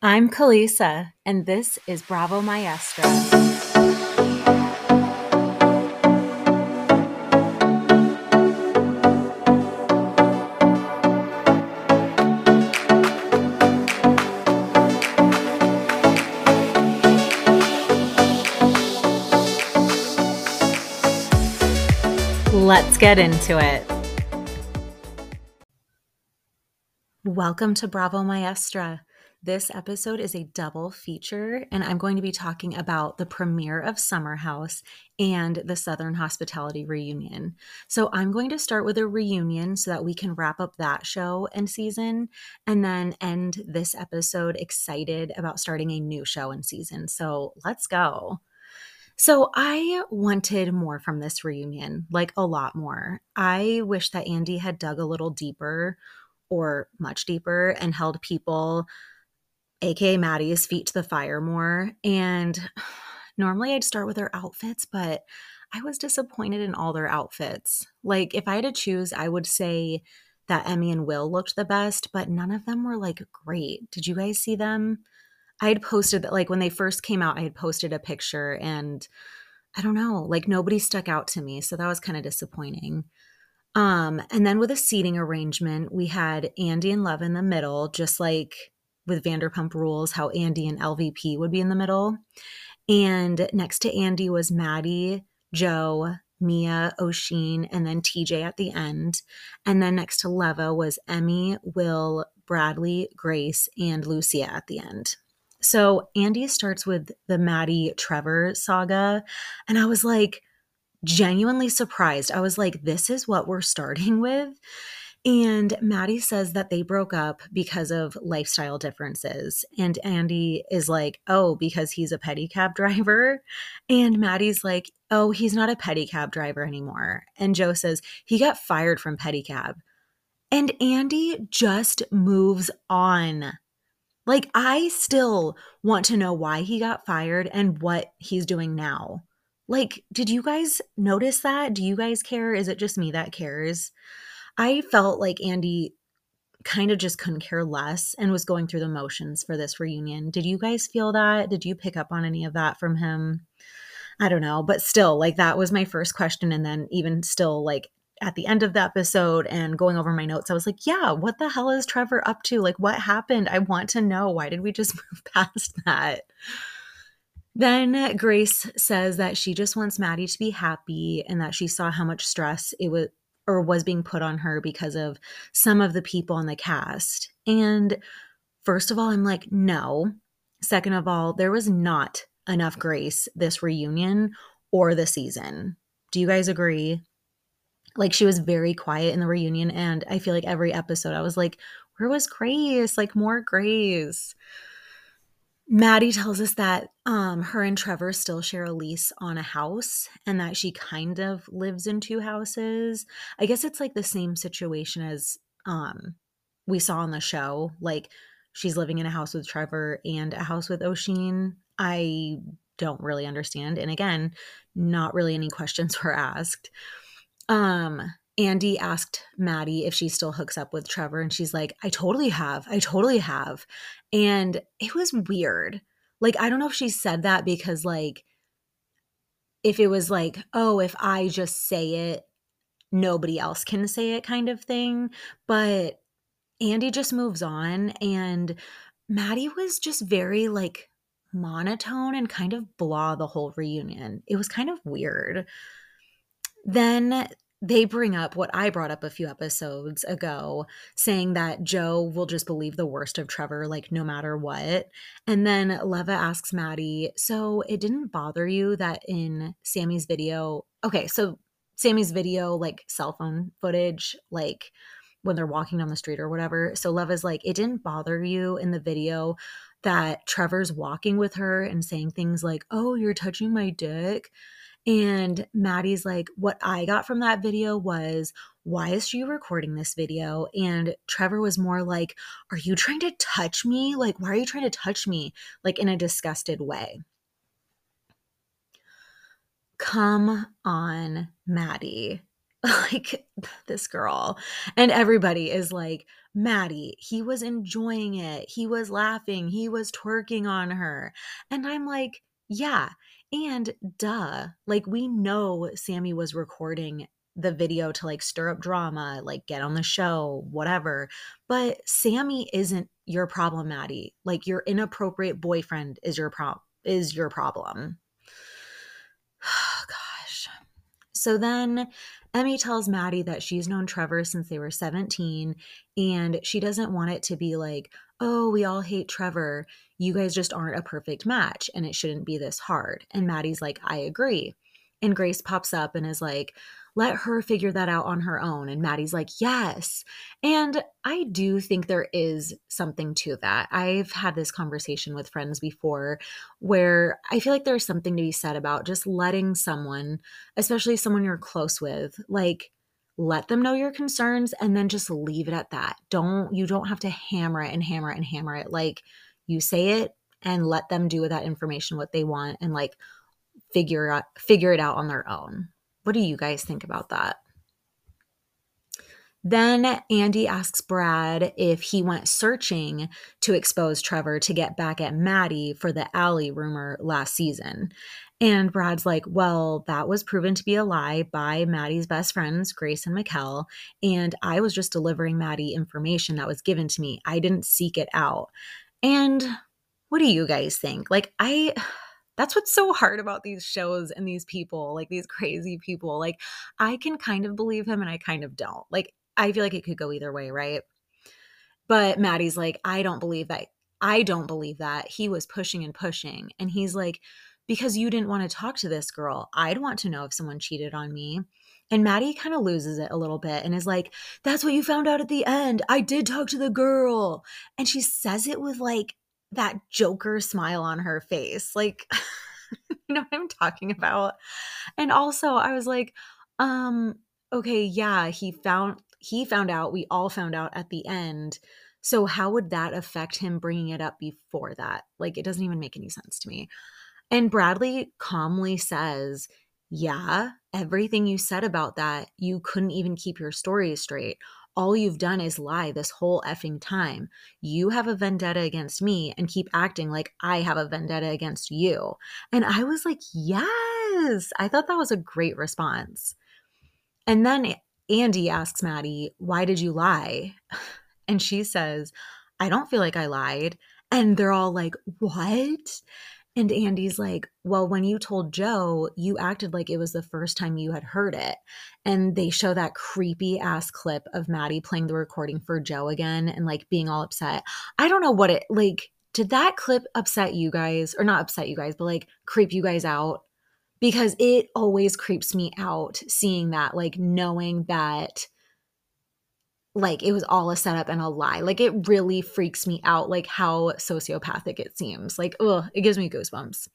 I'm Calisa, and this is Bravo Maestra. Let's get into it. Welcome to Bravo Maestra. This episode is a double feature, and I'm going to be talking about the premiere of Summer House and the Southern Hospitality reunion. So, I'm going to start with a reunion so that we can wrap up that show and season, and then end this episode excited about starting a new show and season. So, let's go. So, I wanted more from this reunion, like a lot more. I wish that Andy had dug a little deeper or much deeper and held people aka Maddie's feet to the fire more. And normally I'd start with their outfits, but I was disappointed in all their outfits. Like if I had to choose, I would say that Emmy and Will looked the best, but none of them were like great. Did you guys see them? I had posted that like when they first came out, I had posted a picture and I don't know, like nobody stuck out to me. So that was kind of disappointing. Um, and then with a seating arrangement, we had Andy and Love in the middle, just like with Vanderpump Rules, how Andy and LVP would be in the middle. And next to Andy was Maddie, Joe, Mia, Oisin, and then TJ at the end. And then next to Leva was Emmy, Will, Bradley, Grace, and Lucia at the end. So Andy starts with the Maddie Trevor saga. And I was like, genuinely surprised. I was like, this is what we're starting with. And Maddie says that they broke up because of lifestyle differences. And Andy is like, oh, because he's a pedicab driver. And Maddie's like, oh, he's not a pedicab driver anymore. And Joe says, he got fired from pedicab. And Andy just moves on. Like, I still want to know why he got fired and what he's doing now. Like, did you guys notice that? Do you guys care? Is it just me that cares? I felt like Andy kind of just couldn't care less and was going through the motions for this reunion. Did you guys feel that? Did you pick up on any of that from him? I don't know, but still, like that was my first question. And then, even still, like at the end of the episode and going over my notes, I was like, yeah, what the hell is Trevor up to? Like, what happened? I want to know. Why did we just move past that? Then Grace says that she just wants Maddie to be happy and that she saw how much stress it was or was being put on her because of some of the people on the cast. And first of all, I'm like, no. Second of all, there was not enough grace this reunion or the season. Do you guys agree? Like she was very quiet in the reunion and I feel like every episode I was like, where was Grace? Like more Grace. Maddie tells us that um, her and Trevor still share a lease on a house and that she kind of lives in two houses. I guess it's like the same situation as um, we saw on the show. Like she's living in a house with Trevor and a house with Oisin. I don't really understand. And again, not really any questions were asked. Um, Andy asked Maddie if she still hooks up with Trevor, and she's like, I totally have. I totally have. And it was weird. Like, I don't know if she said that because, like, if it was like, oh, if I just say it, nobody else can say it kind of thing. But Andy just moves on, and Maddie was just very, like, monotone and kind of blah the whole reunion. It was kind of weird. Then they bring up what I brought up a few episodes ago, saying that Joe will just believe the worst of Trevor, like no matter what. And then Leva asks Maddie, So it didn't bother you that in Sammy's video, okay, so Sammy's video, like cell phone footage, like when they're walking down the street or whatever. So Leva's like, It didn't bother you in the video that Trevor's walking with her and saying things like, Oh, you're touching my dick and Maddie's like, What I got from that video was, Why is she recording this video? And Trevor was more like, Are you trying to touch me? Like, why are you trying to touch me? Like, in a disgusted way. Come on, Maddie. like this girl. And everybody is like, Maddie, he was enjoying it. He was laughing. He was twerking on her. And I'm like, yeah. And duh, like we know Sammy was recording the video to like stir up drama, like get on the show, whatever. But Sammy isn't your problem, Maddie. Like your inappropriate boyfriend is your problem is your problem. Gosh. So then Emmy tells Maddie that she's known Trevor since they were 17 and she doesn't want it to be like, oh, we all hate Trevor. You guys just aren't a perfect match and it shouldn't be this hard. And Maddie's like, I agree. And Grace pops up and is like, let her figure that out on her own. And Maddie's like, yes. And I do think there is something to that. I've had this conversation with friends before where I feel like there's something to be said about just letting someone, especially someone you're close with, like, let them know your concerns and then just leave it at that. Don't, you don't have to hammer it and hammer it and hammer it. Like, you say it and let them do with that information what they want and like figure out figure it out on their own. What do you guys think about that? Then Andy asks Brad if he went searching to expose Trevor to get back at Maddie for the alley rumor last season. And Brad's like, well, that was proven to be a lie by Maddie's best friends, Grace and Mikkel. And I was just delivering Maddie information that was given to me. I didn't seek it out. And what do you guys think? Like, I that's what's so hard about these shows and these people, like these crazy people. Like, I can kind of believe him and I kind of don't. Like, I feel like it could go either way, right? But Maddie's like, I don't believe that. I don't believe that. He was pushing and pushing. And he's like, because you didn't want to talk to this girl. I'd want to know if someone cheated on me. And Maddie kind of loses it a little bit and is like, That's what you found out at the end. I did talk to the girl. And she says it with like that Joker smile on her face. Like, you know what I'm talking about? And also, I was like, um, okay, yeah, he found he found out, we all found out at the end. So how would that affect him bringing it up before that? Like it doesn't even make any sense to me. And Bradley calmly says, "Yeah, everything you said about that, you couldn't even keep your story straight all you've done is lie this whole effing time. You have a vendetta against me and keep acting like I have a vendetta against you. And I was like, yes. I thought that was a great response. And then Andy asks Maddie, why did you lie? And she says, I don't feel like I lied. And they're all like, what? And Andy's like, Well, when you told Joe, you acted like it was the first time you had heard it. And they show that creepy ass clip of Maddie playing the recording for Joe again and like being all upset. I don't know what it like. Did that clip upset you guys or not upset you guys, but like creep you guys out? Because it always creeps me out seeing that, like knowing that like it was all a setup and a lie. Like it really freaks me out, like how sociopathic it seems. Like, ugh, it gives me goosebumps.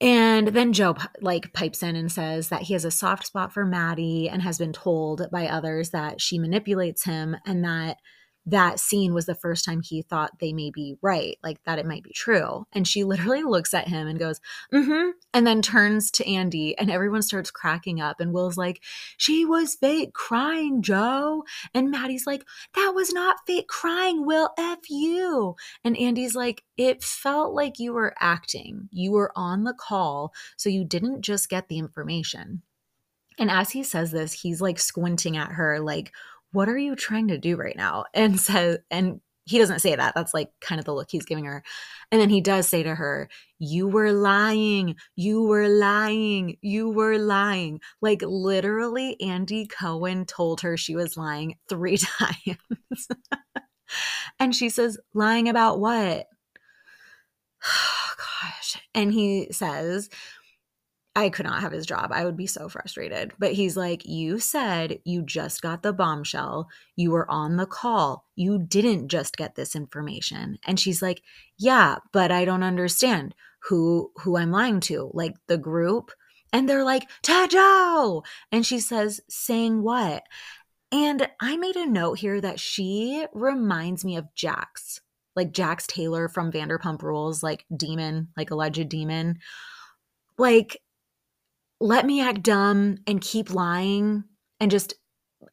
And then Joe like pipes in and says that he has a soft spot for Maddie and has been told by others that she manipulates him and that that scene was the first time he thought they may be right, like that it might be true. And she literally looks at him and goes, mm hmm, and then turns to Andy, and everyone starts cracking up. And Will's like, She was fake crying, Joe. And Maddie's like, That was not fake crying, Will, F you. And Andy's like, It felt like you were acting. You were on the call, so you didn't just get the information. And as he says this, he's like squinting at her, like, what are you trying to do right now? And says, and he doesn't say that. That's like kind of the look he's giving her. And then he does say to her, You were lying. You were lying. You were lying. Like literally, Andy Cohen told her she was lying three times. and she says, Lying about what? Oh, gosh. And he says, I could not have his job. I would be so frustrated. But he's like, You said you just got the bombshell. You were on the call. You didn't just get this information. And she's like, Yeah, but I don't understand who who I'm lying to. Like the group. And they're like, Tajo. And she says, saying what? And I made a note here that she reminds me of Jax, like Jax Taylor from Vanderpump Rules, like demon, like alleged demon. Like let me act dumb and keep lying and just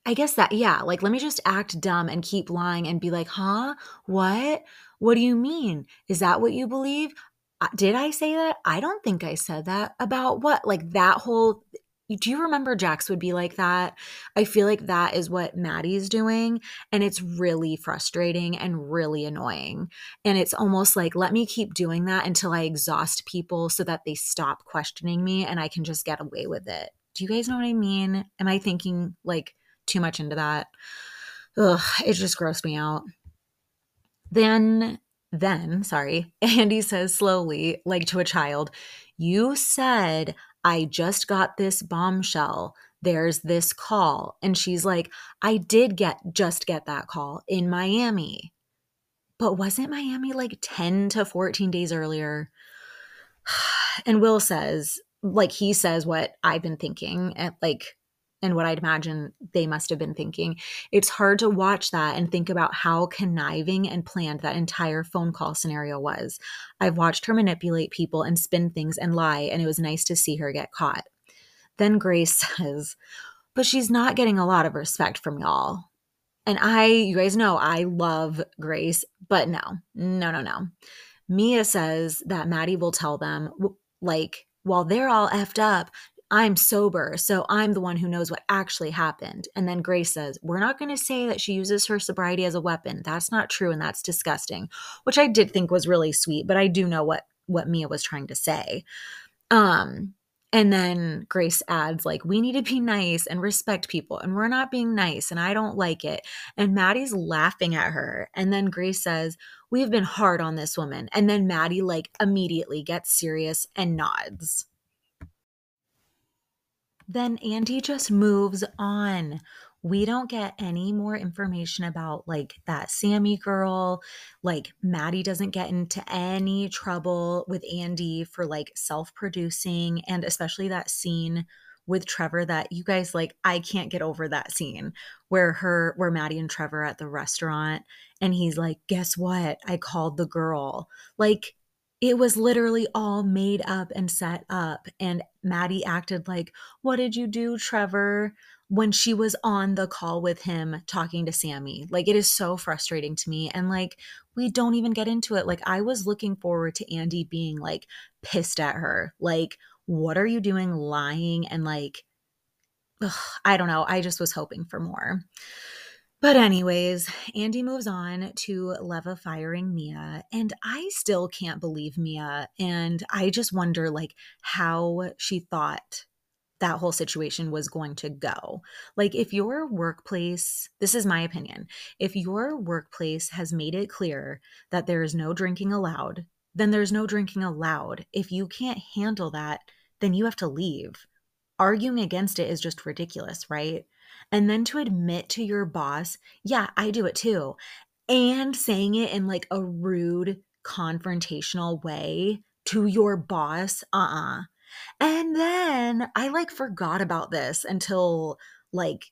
I guess that, yeah, like let me just act dumb and keep lying and be like, huh? What? What do you mean? Is that what you believe? Uh, did I say that? I don't think I said that. About what? Like that whole. Do you remember Jax would be like that? I feel like that is what Maddie's doing. And it's really frustrating and really annoying. And it's almost like, let me keep doing that until I exhaust people so that they stop questioning me and I can just get away with it. Do you guys know what I mean? Am I thinking like too much into that. Ugh, it just grossed me out. Then, then, sorry, Andy says slowly, like to a child, You said, I just got this bombshell. There's this call. And she's like, I did get just get that call in Miami. But wasn't Miami like 10 to 14 days earlier? And Will says, like he says what I've been thinking at like and what I'd imagine they must have been thinking. It's hard to watch that and think about how conniving and planned that entire phone call scenario was. I've watched her manipulate people and spin things and lie, and it was nice to see her get caught. Then Grace says, But she's not getting a lot of respect from y'all. And I, you guys know, I love Grace, but no, no, no, no. Mia says that Maddie will tell them, like, while they're all effed up, I'm sober, so I'm the one who knows what actually happened. And then Grace says, We're not going to say that she uses her sobriety as a weapon. That's not true and that's disgusting, which I did think was really sweet, but I do know what what Mia was trying to say. Um and then Grace adds, like, we need to be nice and respect people, and we're not being nice, and I don't like it. And Maddie's laughing at her. And then Grace says, We've been hard on this woman. And then Maddie, like, immediately gets serious and nods. Then Andy just moves on. We don't get any more information about like that Sammy girl. Like Maddie doesn't get into any trouble with Andy for like self producing and especially that scene with Trevor that you guys like I can't get over that scene where her where Maddie and Trevor at the restaurant and he's like guess what I called the girl like it was literally all made up and set up. And Maddie acted like, What did you do, Trevor? when she was on the call with him talking to Sammy. Like, it is so frustrating to me. And like, we don't even get into it. Like, I was looking forward to Andy being like pissed at her. Like, what are you doing lying? And like, ugh, I don't know. I just was hoping for more. But, anyways, Andy moves on to Leva firing Mia, and I still can't believe Mia. And I just wonder, like, how she thought that whole situation was going to go. Like, if your workplace, this is my opinion, if your workplace has made it clear that there is no drinking allowed, then there's no drinking allowed. If you can't handle that, then you have to leave. Arguing against it is just ridiculous, right? And then to admit to your boss, yeah, I do it too. And saying it in like a rude, confrontational way to your boss, uh uh-uh. uh And then I like forgot about this until like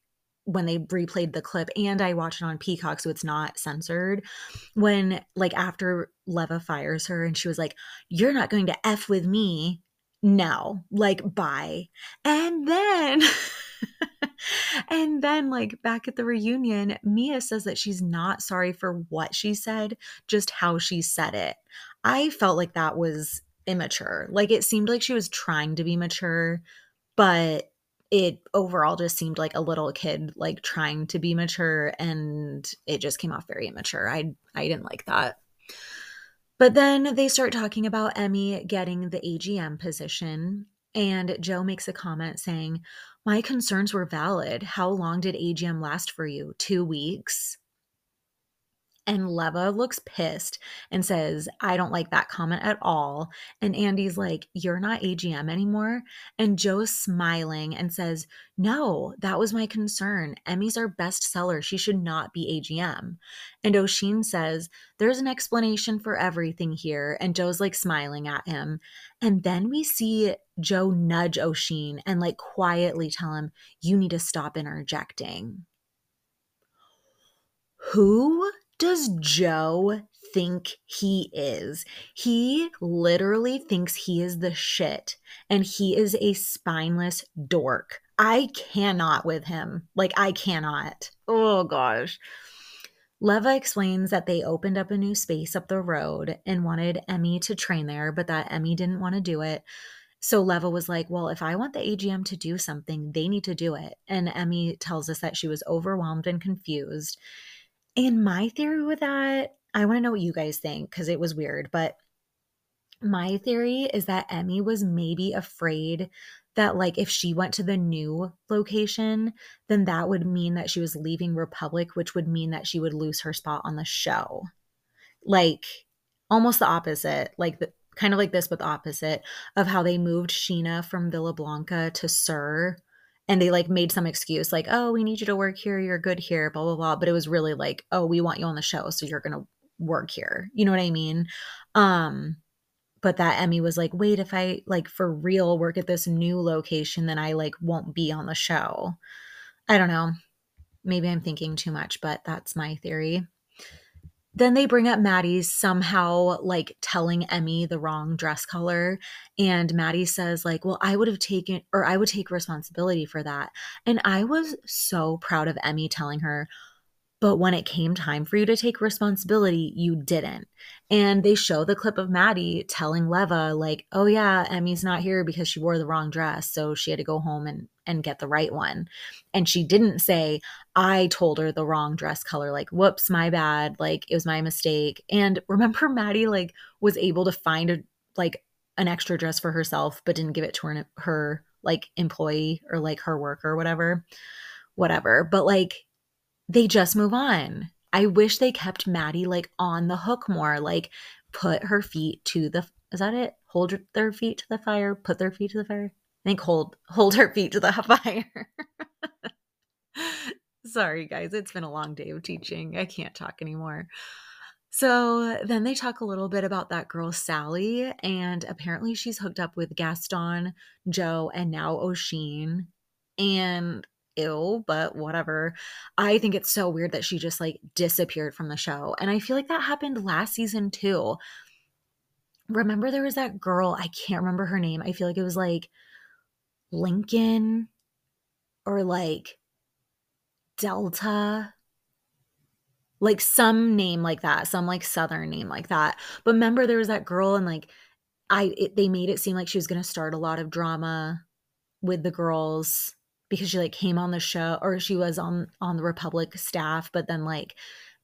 when they replayed the clip and I watched it on Peacock so it's not censored when like after Leva fires her and she was like you're not going to f with me no like bye and then and then, like, back at the reunion, Mia says that she's not sorry for what she said, just how she said it. I felt like that was immature. Like, it seemed like she was trying to be mature, but it overall just seemed like a little kid like trying to be mature and it just came off very immature. I I didn't like that. But then they start talking about Emmy getting the AGM position and Joe makes a comment saying, my concerns were valid. How long did AGM last for you? Two weeks? And Leva looks pissed and says, I don't like that comment at all. And Andy's like, You're not AGM anymore. And Joe's smiling and says, No, that was my concern. Emmy's our best seller. She should not be AGM. And Oisin says, There's an explanation for everything here. And Joe's like smiling at him. And then we see Joe nudge Oisin and like quietly tell him, You need to stop interjecting. Who does Joe think he is? He literally thinks he is the shit and he is a spineless dork. I cannot with him. Like, I cannot. Oh, gosh. Leva explains that they opened up a new space up the road and wanted Emmy to train there, but that Emmy didn't want to do it. So Leva was like, Well, if I want the AGM to do something, they need to do it. And Emmy tells us that she was overwhelmed and confused. And my theory with that, I want to know what you guys think because it was weird, but my theory is that Emmy was maybe afraid that like if she went to the new location, then that would mean that she was leaving Republic, which would mean that she would lose her spot on the show. Like almost the opposite, like the kind of like this but opposite of how they moved Scheana from Villa Blanca to SUR and they like made some excuse like, "Oh, we need you to work here. You're good here." blah blah blah, but it was really like, "Oh, we want you on the show, so you're to work here." You know what I mean? Um but that Emmy was like, wait, if I like for real work at this new location, then I like won't be on the show. I don't know. Maybe I'm thinking too much, but that's my theory. Then they bring up Maddie's somehow like telling Emmy the wrong dress color. And Maddie says, like, well, I would have taken or I would take responsibility for that. And I was so proud of Emmy telling her, but when it came time for you to take responsibility, you didn't. And they show the clip of Maddie telling Leva, like, oh yeah, Emmy's not here because she wore the wrong dress. So she had to go home and, and get the right one. And she didn't say, I told her the wrong dress color, like, whoops, my bad. Like, it was my mistake. And remember, Maddie, like, was able to find a, like, an extra dress for herself, but didn't give it to her, her like employee or like her worker or whatever, whatever. But like, they just move on. I wish they kept Maddie like on the hook more, like put her feet to the is that it? Hold their feet to the fire, put their feet to the fire. I think hold hold her feet to the fire. Sorry guys, it's been a long day of teaching. I can't talk anymore. So then they talk a little bit about that girl Sally, and apparently she's hooked up with Gaston, Joe, and now Oisin. And ill, but whatever. I think it's so weird that she just like disappeared from the show. And I feel like that happened last season too. Remember there was that girl, I can't remember her name. I feel like it was like Lincoln or like Delta. Like some name like that, some like southern name like that. But remember there was that girl and like I it, they made it seem like she was going to start a lot of drama with the girls because she like came on the show or she was on on the Republic staff, but then like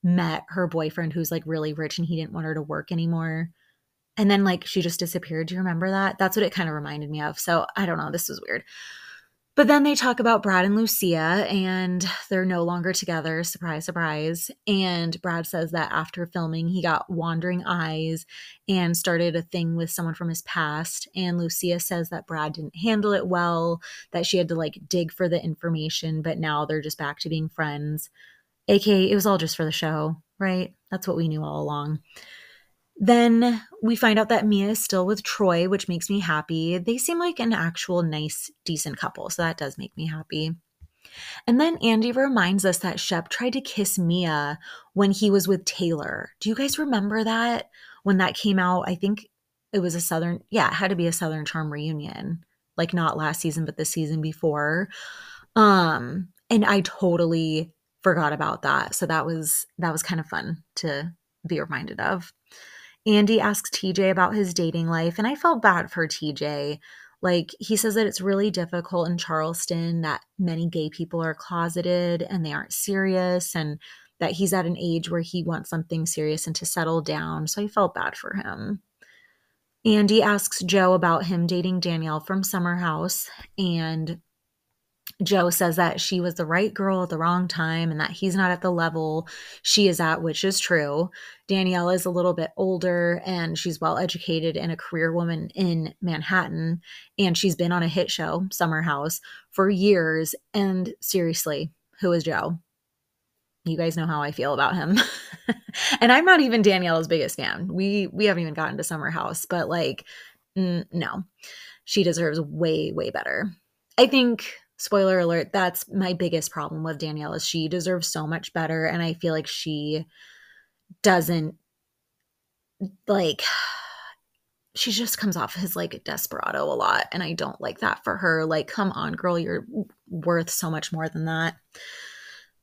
met her boyfriend who's like really rich and he didn't want her to work anymore. And then like she just disappeared. Do you remember that? That's what it kind of reminded me of. So I don't know. This was weird. But then they talk about Brad and Lucia, and they're no longer together. Surprise, surprise. And Brad says that after filming, he got wandering eyes and started a thing with someone from his past. And Lucia says that Brad didn't handle it well, that she had to like dig for the information, but now they're just back to being friends. AK, it was all just for the show, right? That's what we knew all along. Then we find out that Mia is still with Troy, which makes me happy. They seem like an actual nice, decent couple, so that does make me happy. And then Andy reminds us that Shep tried to kiss Mia when he was with Taylor. Do you guys remember that? When that came out, I think it was a Southern, yeah, it had to be a Southern Charm reunion. Like not last season, but the season before. Um, and I totally forgot about that. So that was that was kind of fun to be reminded of. Andy asks TJ about his dating life, and I felt bad for TJ. Like, he says that it's really difficult in Charleston, that many gay people are closeted and they aren't serious, and that he's at an age where he wants something serious and to settle down. So I felt bad for him. Andy asks Joe about him dating Danielle from Summer House, and Joe says that she was the right girl at the wrong time and that he's not at the level she is at, which is true. Danielle is a little bit older and she's well educated and a career woman in Manhattan. And she's been on a hit show, Summer House, for years. And seriously, who is Joe? You guys know how I feel about him. and I'm not even Danielle's biggest fan. We we haven't even gotten to Summer House, but like n- no. She deserves way way better. I think spoiler alert that's my biggest problem with danielle is she deserves so much better and i feel like she doesn't like she just comes off as like a desperado a lot and I don't like that for her. Like come on girl, you're worth so much more than that.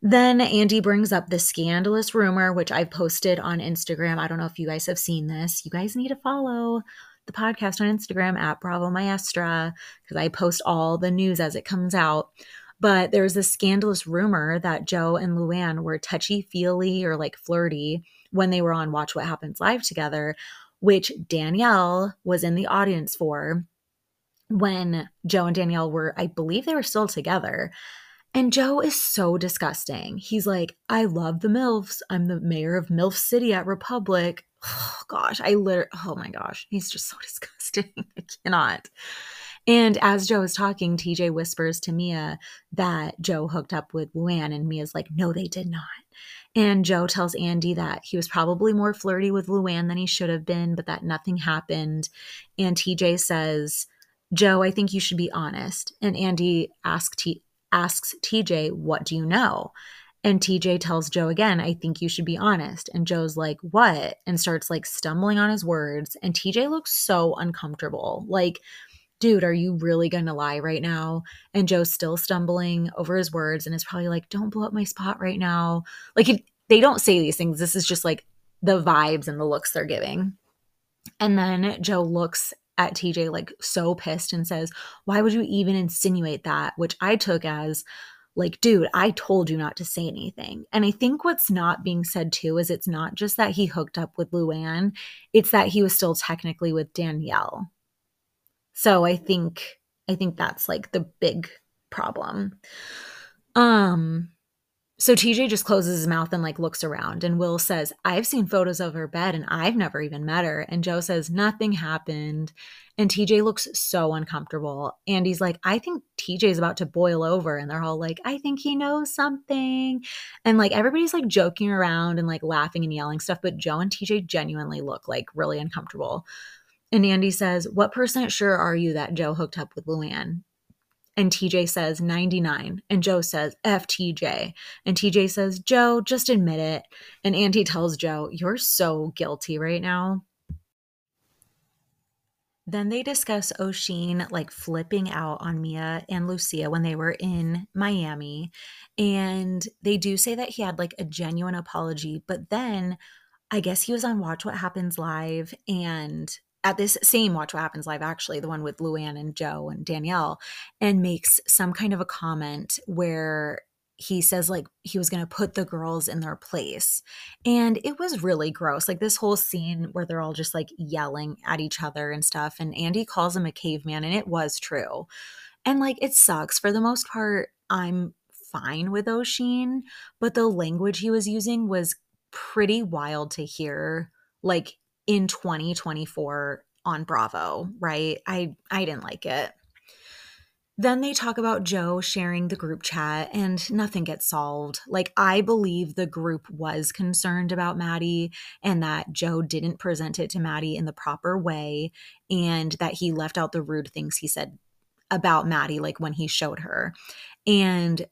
Then Andy brings up the scandalous rumor, which I've posted on Instagram. I don't know if you guys have seen this. You guys need to follow the podcast on Instagram at Bravo Maestra because I post all the news as it comes out. But there was this scandalous rumor that Joe and Luann were touchy feely or like flirty when they were on Watch What Happens Live together, which Danielle was in the audience for when Joe and Danielle were, I believe they were still together. And Joe is so disgusting. He's like, I love the MILFs. I'm the mayor of MILF City at Republic. Oh, gosh, I literally, oh my gosh, he's just so disgusting. I cannot. And as Joe is talking, TJ whispers to Mia that Joe hooked up with Luann, and Mia's like, no, they did not. And Joe tells Andy that he was probably more flirty with Luann than he should have been, but that nothing happened. And TJ says, Joe, I think you should be honest. And Andy asks T- asks TJ, What do you know? And TJ tells Joe again, I think you should be honest. And Joe's like, What? And starts like stumbling on his words. And TJ looks so uncomfortable. Like, dude, are you really going to lie right now? And Joe's still stumbling over his words and is probably like, Don't blow up my spot right now. Like, it, they don't say these things. This is just like the vibes and the looks they're giving. And then Joe looks at TJ like so pissed and says, Why would you even insinuate that? Which I took as, like, dude, I told you not to say anything. And I think what's not being said too is it's not just that he hooked up with Luann, it's that he was still technically with Danielle. So I think I think that's like the big problem. Um so TJ just closes his mouth and like looks around and Will says, "I've seen photos of her bed and I've never even met her." And Joe says, "Nothing happened." And TJ looks so uncomfortable. And he's like, "I think TJ's about to boil over." And they're all like, "I think he knows something." And like everybody's like joking around and like laughing and yelling stuff, but Joe and TJ genuinely look like really uncomfortable. And Andy says, What percent sure are you that Joe hooked up with Luann? And TJ says 99. And Joe says FTJ. And TJ says, Joe, just admit it. And Andy tells Joe, You're so guilty right now. Then they discuss Oisin like flipping out on Mia and Lucia when they were in Miami. And they do say that he had like a genuine apology, but then I guess he was on Watch What Happens Live and at this same Watch What Happens Live, actually, the one with Luann and Joe and Danielle, and makes some kind of a comment where he says like he was going to put the girls in their place. And it was really gross. Like this whole scene where they're all just like yelling at each other and stuff and andy calls him a caveman and it was true. And like it sucks. For the most part i'm fine with Oisin but the language he was using was pretty wild to hear like in 2024 on Bravo, right? I I didn't like it. Then they talk about Joe sharing the group chat and nothing gets solved. Like, I believe the group was concerned about Maddie and that Joe didn't present it to Maddie in the proper way and that he left out the rude things he said about Maddie, like when he showed her. And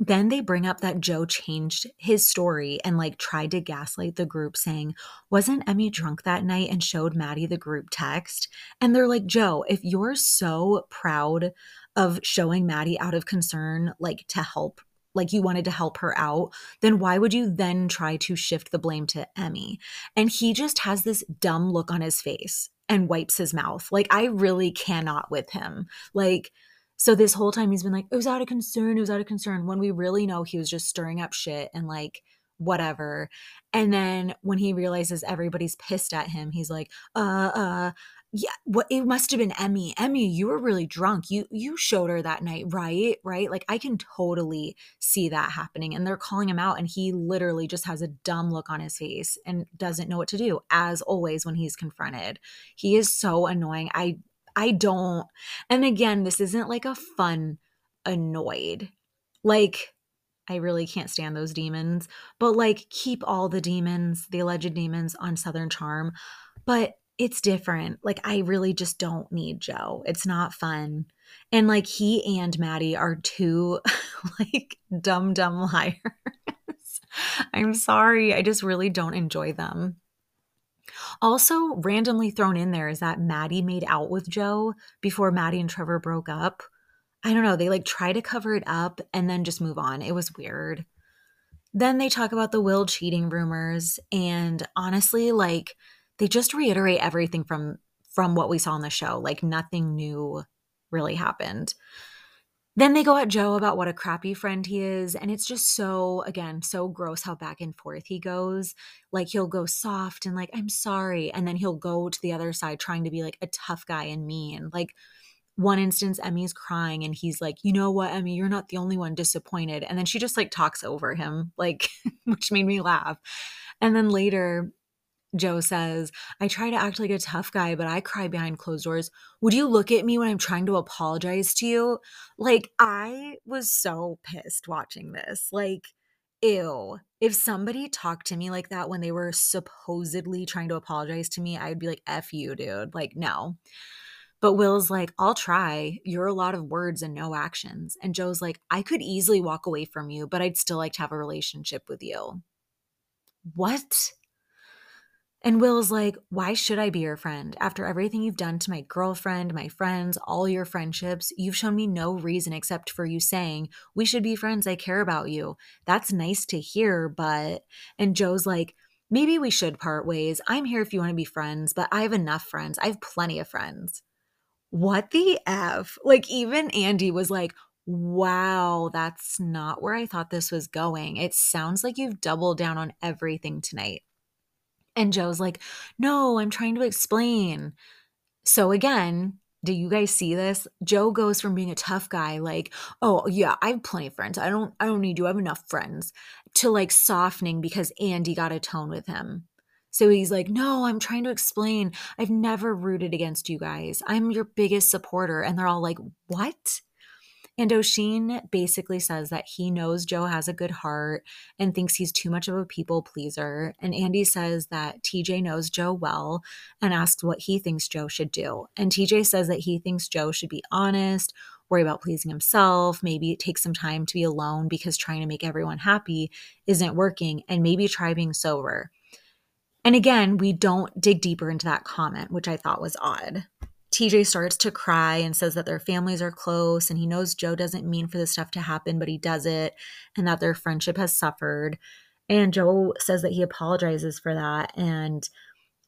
then they bring up that Joe changed his story and like tried to gaslight the group saying, Wasn't Emmy drunk that night and showed Maddie the group text? And they're like, Joe, if you're so proud of showing Maddie out of concern, like to help, like you wanted to help her out, then why would you then try to shift the blame to Emmy? And he just has this dumb look on his face and wipes his mouth. Like, I really cannot with him. Like, so this whole time he's been like, it was out of concern, it was out of concern, when we really know he was just stirring up shit and like whatever. And then when he realizes everybody's pissed at him, he's like, uh, uh, yeah, what it must have been Emmy. Emmy, you were really drunk. You you showed her that night, right? Right? Like I can totally see that happening. And they're calling him out and he literally just has a dumb look on his face and doesn't know what to do as always when he's confronted. He is so annoying. I I don't. And again, this isn't like a fun annoyed. Like, I really can't stand those demons, but like, keep all the demons, the alleged demons on Southern Charm. But it's different. Like, I really just don't need Joe. It's not fun. And like, he and Maddie are two like dumb, dumb liars. I'm sorry. I just really don't enjoy them. Also, randomly thrown in there is that Maddie made out with Joe before Maddie and Trevor broke up. I don't know. They like try to cover it up and then just move on. It was weird. Then they talk about the Will cheating rumors. And honestly, like they just reiterate everything from from what we saw on the show. Like nothing new really happened. Then they go at Joe about what a crappy friend he is. And it's just so, again, so gross how back and forth he goes. Like he'll go soft and like, I'm sorry. And then he'll go to the other side trying to be like a tough guy and mean. Like one instance, Emmy's crying and he's like, you know what, Emmy, you're not the only one disappointed. And then she just like talks over him, like, which made me laugh. And then later, Joe says, I try to act like a tough guy, but I cry behind closed doors. Would you look at me when I'm trying to apologize to you? Like, I was so pissed watching this. Like, ew. If somebody talked to me like that when they were supposedly trying to apologize to me, I'd be like, F you, dude. Like, no. But Will's like, I'll try. You're a lot of words and no actions. And Joe's like, I could easily walk away from you, but I'd still like to have a relationship with you. What? And Will's like, Why should I be your friend? After everything you've done to my girlfriend, my friends, all your friendships, you've shown me no reason except for you saying, We should be friends. I care about you. That's nice to hear, but. And Joe's like, Maybe we should part ways. I'm here if you want to be friends, but I have enough friends. I have plenty of friends. What the F? Like, even Andy was like, Wow, that's not where I thought this was going. It sounds like you've doubled down on everything tonight. And Joe's like, No, I'm trying to explain. So again, do you guys see this? Joe goes from being a tough guy, like, oh yeah, I have plenty of friends. I don't I don't need you. I have enough friends, to like softening because Andy got a tone with him. So he's like, No, I'm trying to explain. I've never rooted against you guys. I'm your biggest supporter. And they're all like, What? And Oisin basically says that he knows Joe has a good heart and thinks he's too much of a people pleaser. And Andy says that TJ knows Joe well and asks what he thinks Joe should do. And TJ says that he thinks Joe should be honest, worry about pleasing himself, maybe take some time to be alone because trying to make everyone happy isn't working, and maybe try being sober. And again, we don't dig deeper into that comment, which I thought was odd. TJ starts to cry and says that their families are close and he knows Joe doesn't mean for this stuff to happen, but he does it and that their friendship has suffered. And Joe says that he apologizes for that. And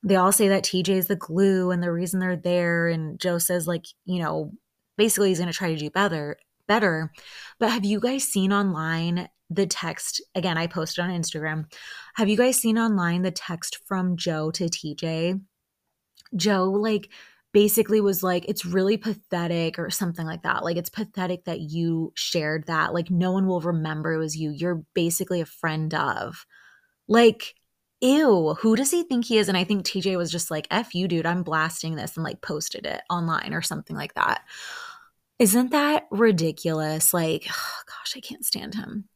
they all say that TJ is the glue and the reason they're there. And Joe says, like, you know, basically he's going to try to do better. Better. But have you guys seen online the text? Again, I posted on Instagram. Have you guys seen online the text from Joe to TJ? Joe, like, basically was like, it's really pathetic or something like that. Like, it's pathetic that you shared that. Like, no one will remember it was you. You're basically a friend of. Like, ew, who does he think he is? And I think TJ was just like, F you, dude, I'm blasting this and like posted it online or something like that. Isn't that ridiculous? Like, oh, gosh, I can't stand him.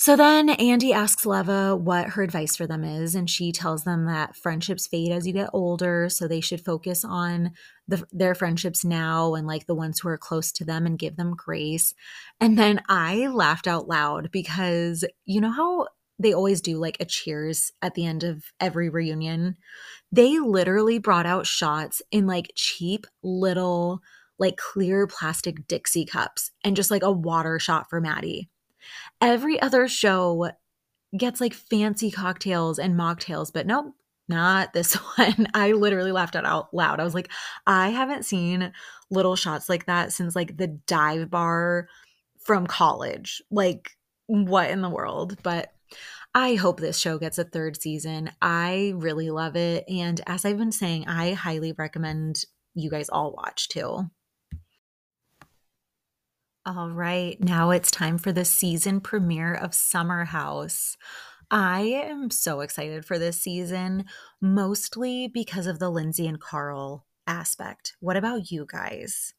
So then Andy asks Leva what her advice for them is, and she tells them that friendships fade as you get older, so they should focus on the, their friendships now and like the ones who are close to them and give them grace. And then I laughed out loud because you know how they always do like a cheers at the end of every reunion? They literally brought out shots in like cheap little like clear plastic Dixie cups and just like a water shot for Maddie Every other show gets like fancy cocktails and mocktails, but nope, not this one. I literally laughed out loud. I was like, I haven't seen little shots like that since like the dive bar from college. Like, what in the world? But I hope this show gets a third season. I really love it. And as I've been saying, I highly recommend you guys all watch too. All right, now it's time for the season premiere of Summer House. I am so excited for this season, mostly because of the Lindsay and Carl aspect. What about you guys?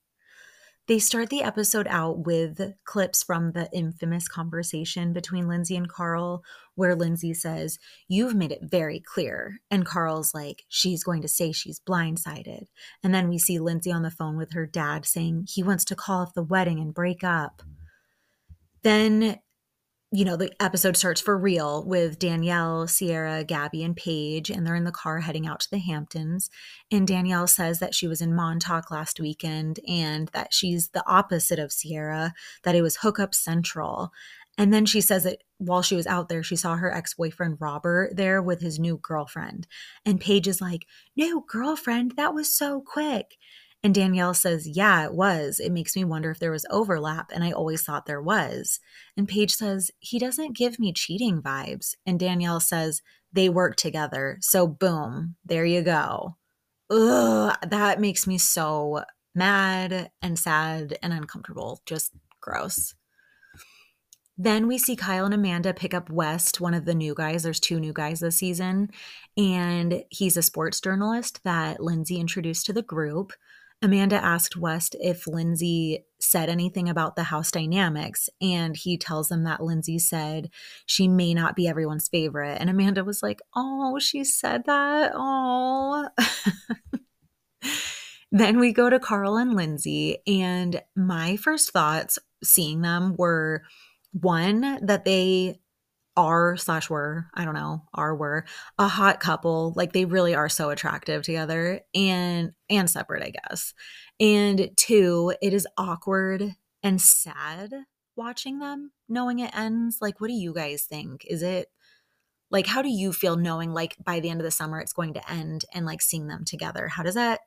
They start the episode out with clips from the infamous conversation between Lindsay and Carl, where Lindsay says, You've made it very clear. And Carl's like, She's going to say she's blindsided. And then we see Lindsay on the phone with her dad saying he wants to call off the wedding and break up. Then you know, the episode starts for real with Danielle, Ciara, Gabby, and Paige, and they're in the car heading out to the Hamptons. And Danielle says that she was in Montauk last weekend and that she's the opposite of Ciara, that it was hookup central. And then she says that while she was out there, she saw her ex boyfriend Robert there with his new girlfriend. And Paige is like, No, girlfriend, that was so quick. And Danielle says, Yeah, it was. It makes me wonder if there was overlap. And I always thought there was. And Paige says, He doesn't give me cheating vibes. And Danielle says, They work together. So, boom, there you go. Ugh, that makes me so mad and sad and uncomfortable. Just gross. Then we see Kyle and Amanda pick up West, one of the new guys. There's two new guys this season. And he's a sports journalist that Lindsay introduced to the group. Amanda asked West if Lindsay said anything about the house dynamics, and he tells them that Lindsay said she may not be everyone's favorite. And Amanda was like, Oh, she said that. Oh. then we go to Carl and Lindsay, and my first thoughts seeing them were one, that they are slash were i don't know are were a hot couple like they really are so attractive together and and separate i guess. And two it is awkward and sad watching them knowing it ends. Like what do you guys think? Is it like how do you feel knowing like by the end of the summer it's going to end and like seeing them together? How does that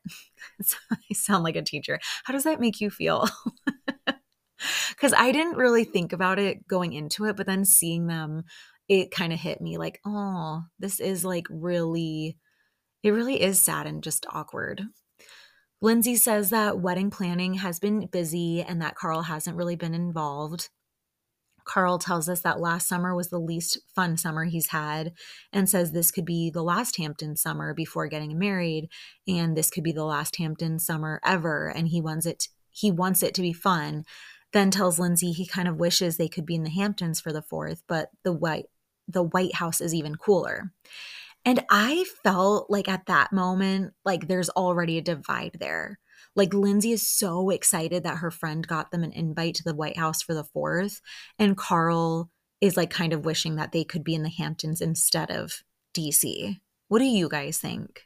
i sound like a teacher. How does that make you feel because I didn't really think about it going into it, but then seeing them, it kind of hit me like, oh, this is like really, it really is sad and just awkward. Lindsay says that wedding planning has been busy and that Carl hasn't really been involved. Carl tells us that last summer was the least fun summer he's had and says this could be the last Hampton summer before getting married and this could be the last Hampton summer ever and he wants it he wants it to be fun then tells Lindsay he kind of wishes they could be in the Hamptons for the 4th but the white the White House is even cooler. And I felt like at that moment like there's already a divide there. Like Lindsay is so excited that her friend got them an invite to the White House for the 4th and Carl is like kind of wishing that they could be in the Hamptons instead of DC. What do you guys think?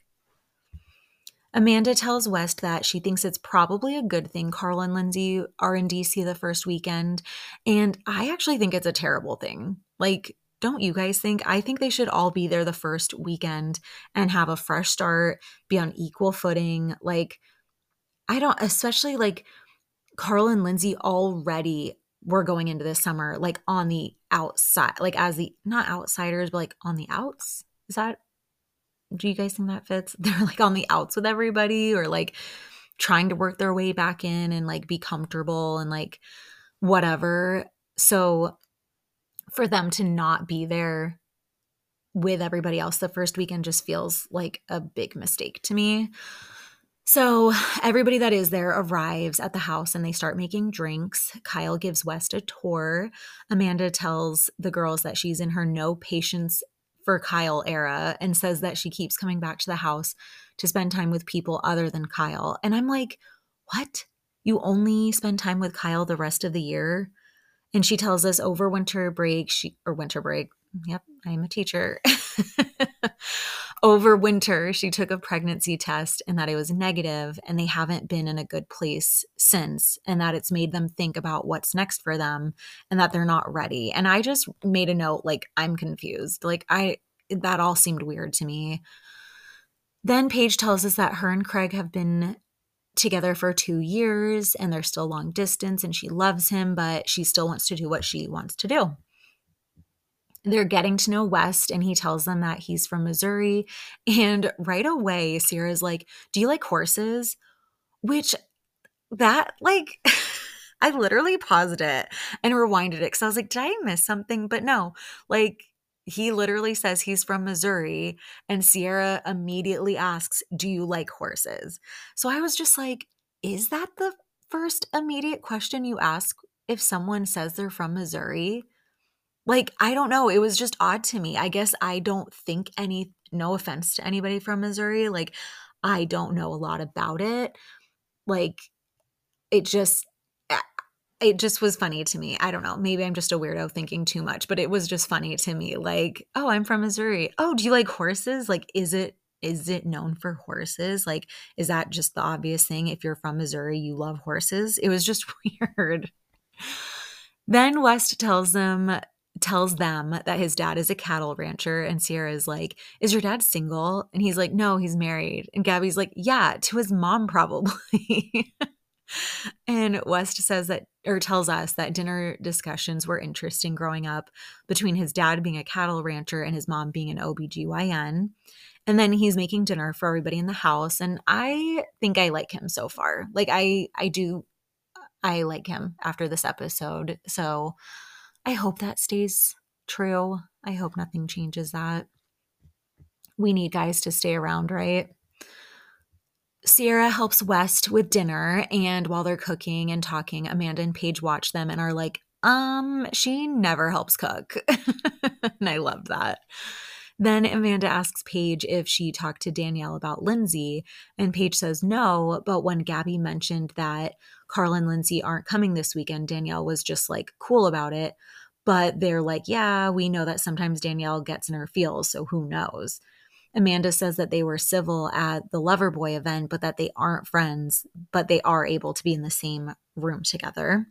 Amanda tells West that she thinks it's probably a good thing Carl and Lindsay are in DC the first weekend. And I actually think it's a terrible thing. Like, don't you guys think? I think they should all be there the first weekend and have a fresh start, be on equal footing. Like, I don't, especially like Carl and Lindsay already were going into this summer like on the outside, like as the not outsiders, but like on the outs. Is that do you guys think that fits? They're like on the outs with everybody or like trying to work their way back in and like be comfortable and like whatever. So for them to not be there with everybody else the first weekend just feels like a big mistake to me. So everybody that is there arrives at the house and they start making drinks. Kyle gives West a tour. Amanda tells the girls that she's in her no patience for Kyle era and says that she keeps coming back to the house to spend time with people other than Kyle. And I'm like, what? You only spend time with Kyle the rest of the year? And she tells us over winter break, she or winter break. Yep, I'm a teacher. over winter, she took a pregnancy test and that it was negative, and they haven't been in a good place since, and that it's made them think about what's next for them and that they're not ready. And I just made a note like, I'm confused. Like, I, that all seemed weird to me. Then Paige tells us that her and Craig have been together for two years and they're still long distance and she loves him, but she still wants to do what she wants to do they're getting to know West and he tells them that he's from Missouri. And right away, Ciara's like, Do you like horses? Which that, like, I literally paused it and rewinded it because I was like, Did I miss something? But no, like, he literally says he's from Missouri. And Ciara immediately asks, Do you like horses? So I was just like, Is that the first immediate question you ask if someone says they're from Missouri? Like I don't know, it was just odd to me. I guess I don't think any no offense to anybody from Missouri, like I don't know a lot about it. Like it just it just was funny to me. I don't know. Maybe I'm just a weirdo thinking too much, but it was just funny to me. Like, oh, I'm from Missouri. Oh, do you like horses? Like, is it is it known for horses? Like, is that just the obvious thing? If you're from Missouri, you love horses. It was just weird. then West tells them tells them that his dad is a cattle rancher and is like, "Is your dad single?" And he's like, "No, he's married." And Gabby's like, "Yeah, to his mom probably." and West says that or tells us that dinner discussions were interesting growing up between his dad being a cattle rancher and his mom being an OBGYN. And then he's making dinner for everybody in the house and I think I like him so far. Like I I do I like him after this episode. So I hope that stays true. I hope nothing changes that. We need guys to stay around, right? Ciara helps West with dinner, and while they're cooking and talking, Amanda and Paige watch them and are like, um, she never helps cook. and I love that. Then Amanda asks Paige if she talked to Danielle about Lindsay, and Paige says no. But when Gabby mentioned that Carl and Lindsay aren't coming this weekend, Danielle was just like cool about it. But they're like, yeah, we know that sometimes Danielle gets in her feels, so who knows? Amanda says that they were civil at the Loverboy event, but that they aren't friends, but they are able to be in the same room together.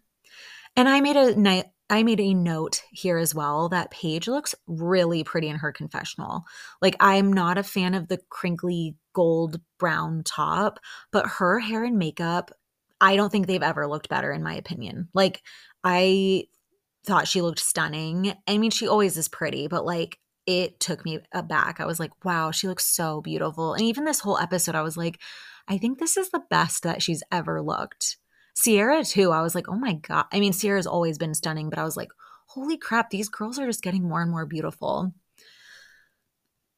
And I made a night I made a note here as well that Paige looks really pretty in her confessional. Like I'm not a fan of the crinkly gold brown top, but her hair and makeup, I don't think they've ever looked better in my opinion. Like I thought she looked stunning. I mean, she always is pretty, but like it took me aback. I was like, wow, she looks so beautiful. And even this whole episode, I was like, I think this is the best that she's ever looked. Ciara, too, I was like, oh my God. I mean, Ciara's always been stunning, but I was like, holy crap, these girls are just getting more and more beautiful.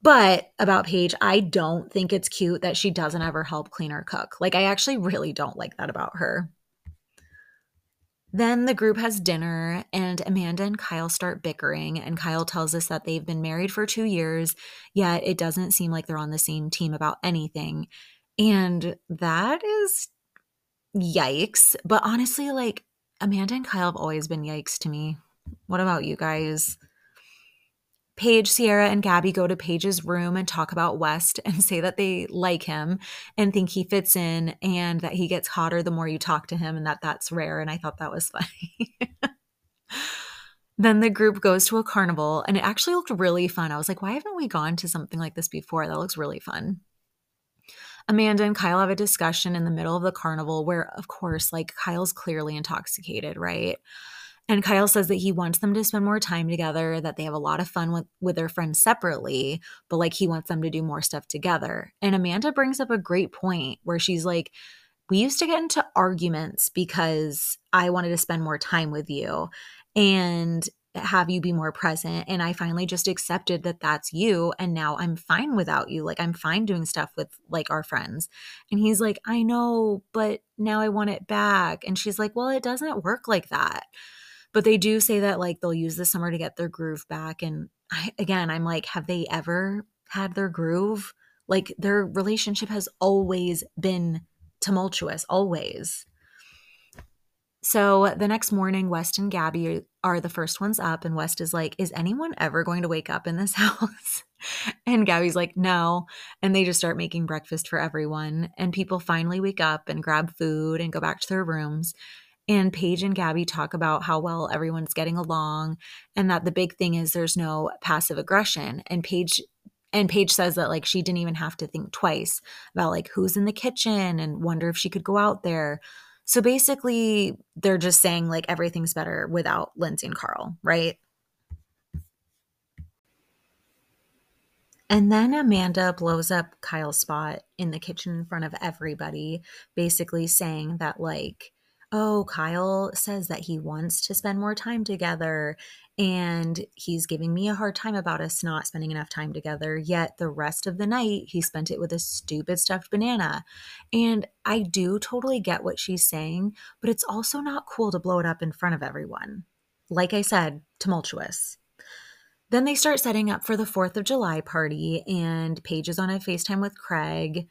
But about Paige, I don't think it's cute that she doesn't ever help clean or cook. Like, I actually really don't like that about her. Then the group has dinner, and Amanda and Kyle start bickering. And Kyle tells us that they've been married for two years, yet it doesn't seem like they're on the same team about anything. And that is yikes. But honestly, like Amanda and Kyle have always been yikes to me. What about you guys? Paige, Ciara, and Gabby go to Paige's room and talk about West and say that they like him and think he fits in and that he gets hotter the more you talk to him and that that's rare. And I thought that was funny. then the group goes to a carnival and it actually looked really fun. I was like, why haven't we gone to something like this before? That looks really fun. Amanda and Kyle have a discussion in the middle of the carnival where, of course, like Kyle's clearly intoxicated, right? And Kyle says that he wants them to spend more time together, that they have a lot of fun with, with their friends separately, but like he wants them to do more stuff together. And Amanda brings up a great point where she's like, We used to get into arguments because I wanted to spend more time with you and have you be more present. And I finally just accepted that that's you. And now I'm fine without you. Like, I'm fine doing stuff with like our friends. And he's like, I know, but now I want it back. And she's like, Well, it doesn't work like that but they do say that like they'll use the summer to get their groove back and I, again i'm like have they ever had their groove? Like their relationship has always been tumultuous always. So the next morning west and gabby are the first ones up and west is like is anyone ever going to wake up in this house? And gabby's like no and they just start making breakfast for everyone and people finally wake up and grab food and go back to their rooms and Paige and Gabby talk about how well everyone's getting along and that the big thing is there's no passive aggression. And Paige and Paige says that like she didn't even have to think twice about like who's in the kitchen and wonder if she could go out there. So basically, they're just saying like everything's better without Lindsay and Carl, right? And then Amanda blows up Kyle's spot in the kitchen in front of everybody, basically saying that like oh, Kyle says that he wants to spend more time together and he's giving me a hard time about us not spending enough time together. Yet the rest of the night, he spent it with a stupid stuffed banana. And I do totally get what she's saying, but it's also not cool to blow it up in front of everyone. Like I said, tumultuous. Then they start setting up for the 4th of July party, and Paige is on a FaceTime with Craig.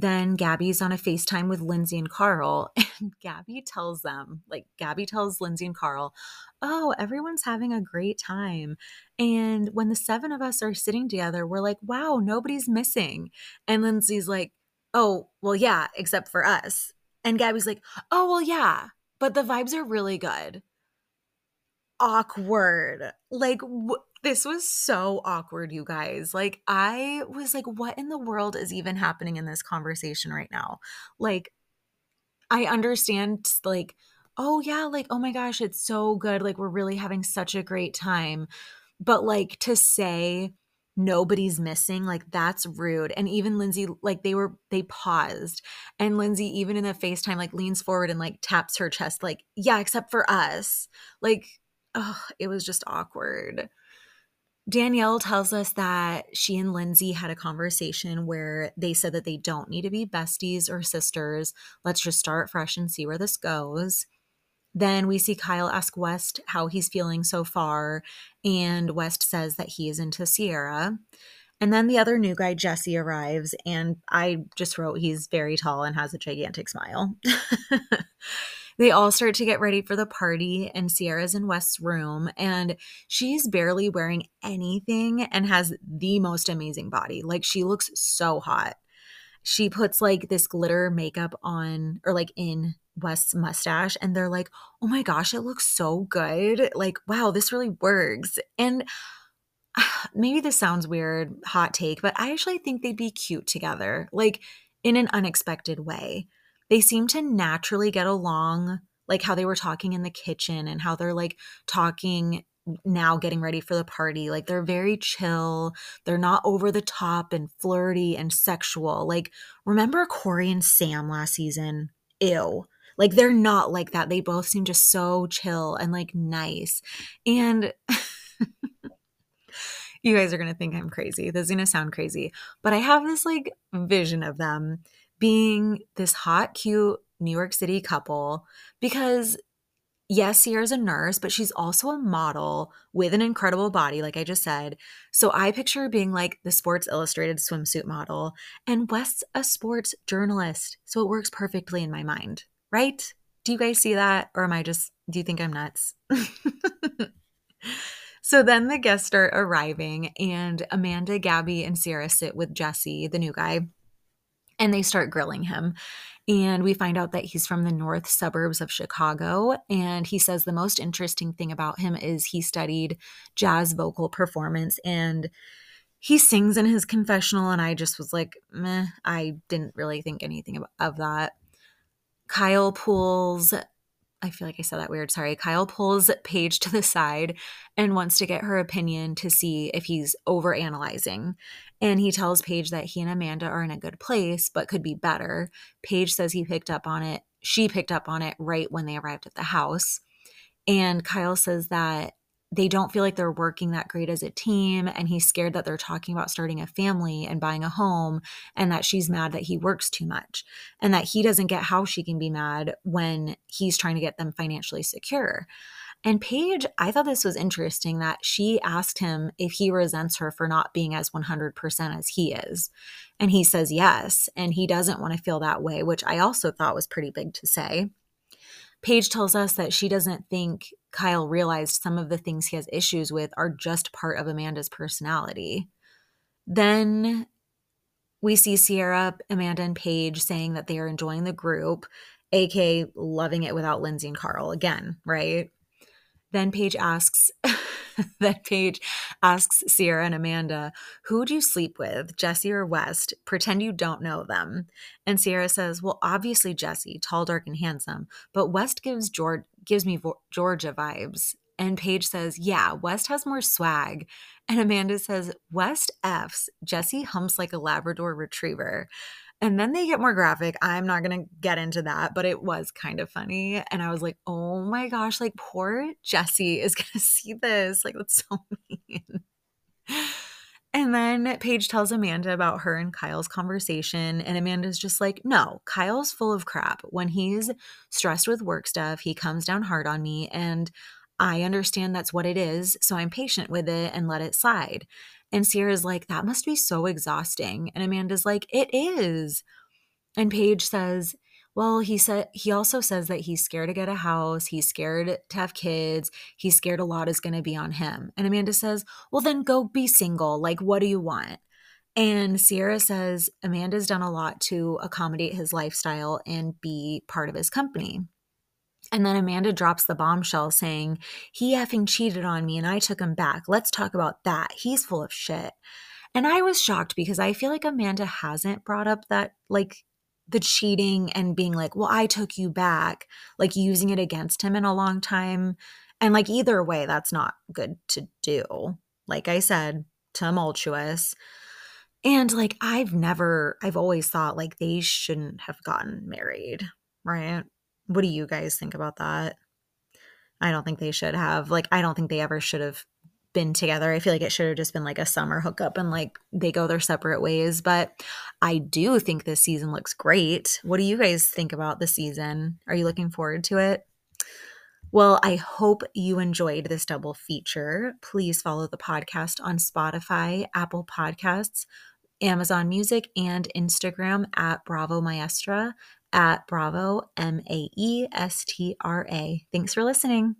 Then Gabby's on a FaceTime with Lindsay and Carl, and Gabby tells them, like, Gabby tells Lindsay and Carl, Oh, everyone's having a great time. And when the seven of us are sitting together, we're like, Wow, nobody's missing. And Lindsay's like, Oh, well, yeah, except for us. And Gabby's like, Oh, well, yeah, but the vibes are really good. Awkward. Like, this was so awkward, you guys. Like, I was like, what in the world is even happening in this conversation right now? Like, I understand, like, oh, yeah, like, oh my gosh, it's so good. Like, we're really having such a great time. But, like, to say, nobody's missing like that's rude and even lindsay like they were they paused and lindsay even in the facetime like leans forward and like taps her chest like yeah except for us like oh it was just awkward Danielle tells us that she and Lindsay had a conversation where they said that they don't need to be besties or sisters. Let's just start fresh and see where this goes. Then we see Kyle ask West how he's feeling so far, and West says that he is into Ciara. And then the other new guy, Jesse, arrives, and I just wrote he's very tall and has a gigantic smile. They all start to get ready for the party, and Ciara's in West's room, and she's barely wearing anything and has the most amazing body. Like, she looks so hot. She puts like this glitter makeup on, or like in West's mustache, and they're like, oh my gosh, it looks so good. Like, wow, this really works. And maybe this sounds weird, hot take, but I actually think they'd be cute together, like in an unexpected way they seem to naturally get along like how they were talking in the kitchen and how they're like talking now getting ready for the party. Like they're very chill. They're not over the top and flirty and sexual. Like remember corey and sam last season? Ew. Like they're not like that. They both seem just so chill and like nice. And you guys are gonna think i'm crazy. This is gonna sound crazy. But i have this like vision of them being this hot, cute New York City couple because yes, Ciara's a nurse, but she's also a model with an incredible body, like I just said. So I picture her being like the Sports Illustrated swimsuit model, and West's a sports journalist. So it works perfectly in my mind, right? Do you guys see that? Or am I just, do you think I'm nuts? so then the guests start arriving, and Amanda, Gabby, and Ciara sit with Jesse, the new guy and they start grilling him. And we find out that he's from the north suburbs of Chicago. And he says the most interesting thing about him is he studied jazz vocal performance and he sings in his confessional. And I just was like, meh, I didn't really think anything of, of that. Kyle pulls I feel like I said that weird. Sorry. Kyle pulls Paige to the side and wants to get her opinion to see if he's over analyzing. And he tells Paige that he and Amanda are in a good place, but could be better. Paige says he picked up on it. She picked up on it right when they arrived at the house. And Kyle says that they don't feel like they're working that great as a team and he's scared that they're talking about starting a family and buying a home and that she's mad that he works too much and that he doesn't get how she can be mad when he's trying to get them financially secure. And Paige, I thought this was interesting that she asked him if he resents her for not being as 100% as he is. And he says yes. And he doesn't want to feel that way, which I also thought was pretty big to say. Paige tells us that she doesn't think Kyle realized some of the things he has issues with are just part of Amanda's personality. Then we see Ciara, Amanda, and Paige saying that they are enjoying the group, aka loving it without Lindsay and Carl again, right? Then Paige asks, then Paige asks Ciara and Amanda, who do you sleep with, Jesse or West? Pretend you don't know them. And Ciara says, well, obviously Jesse, tall, dark, and handsome, but West gives George gives me Georgia vibes. And Paige says, yeah, West has more swag. And Amanda says, West F's. Jesse humps like a Labrador retriever. And then they get more graphic. I'm not going to get into that, but it was kind of funny. And I was like, oh my gosh, like poor Jesse is going to see this. Like, that's so mean. And then Paige tells Amanda about her and Kyle's conversation. And Amanda's just like, no, Kyle's full of crap. When he's stressed with work stuff, he comes down hard on me. And I understand that's what it is. So I'm patient with it and let it slide. And Ciara's like, that must be so exhausting. And Amanda's like, it is. and Paige says, well, he said he also says that he's scared to get a house, he's scared to have kids, he's scared a lot is going to be on him. And Amanda says, "Well, then go be single. Like what do you want?" And Ciara says Amanda's done a lot to accommodate his lifestyle and be part of his company. And then Amanda drops the bombshell saying, He effing cheated on me and I took him back. Let's talk about that. He's full of shit. And I was shocked because I feel like Amanda hasn't brought up that, like, the cheating and being like, well, I took you back, like using it against him in a long time. And like, either way, that's not good to do. Like I said, tumultuous. And like, I've never, I've always thought like they shouldn't have gotten married, right? What do you guys think about that? I don't think they should have. Like, I don't think they ever should have been together. I feel like it should have just been like a summer hookup and like they go their separate ways. But I do think this season looks great. What do you guys think about the season? Are you looking forward to it? Well, I hope you enjoyed this double feature. Please follow the podcast on Spotify, Apple Podcasts, Amazon Music, and Instagram at Bravo Maestra at Bravo, M A E S T R A. Thanks for listening.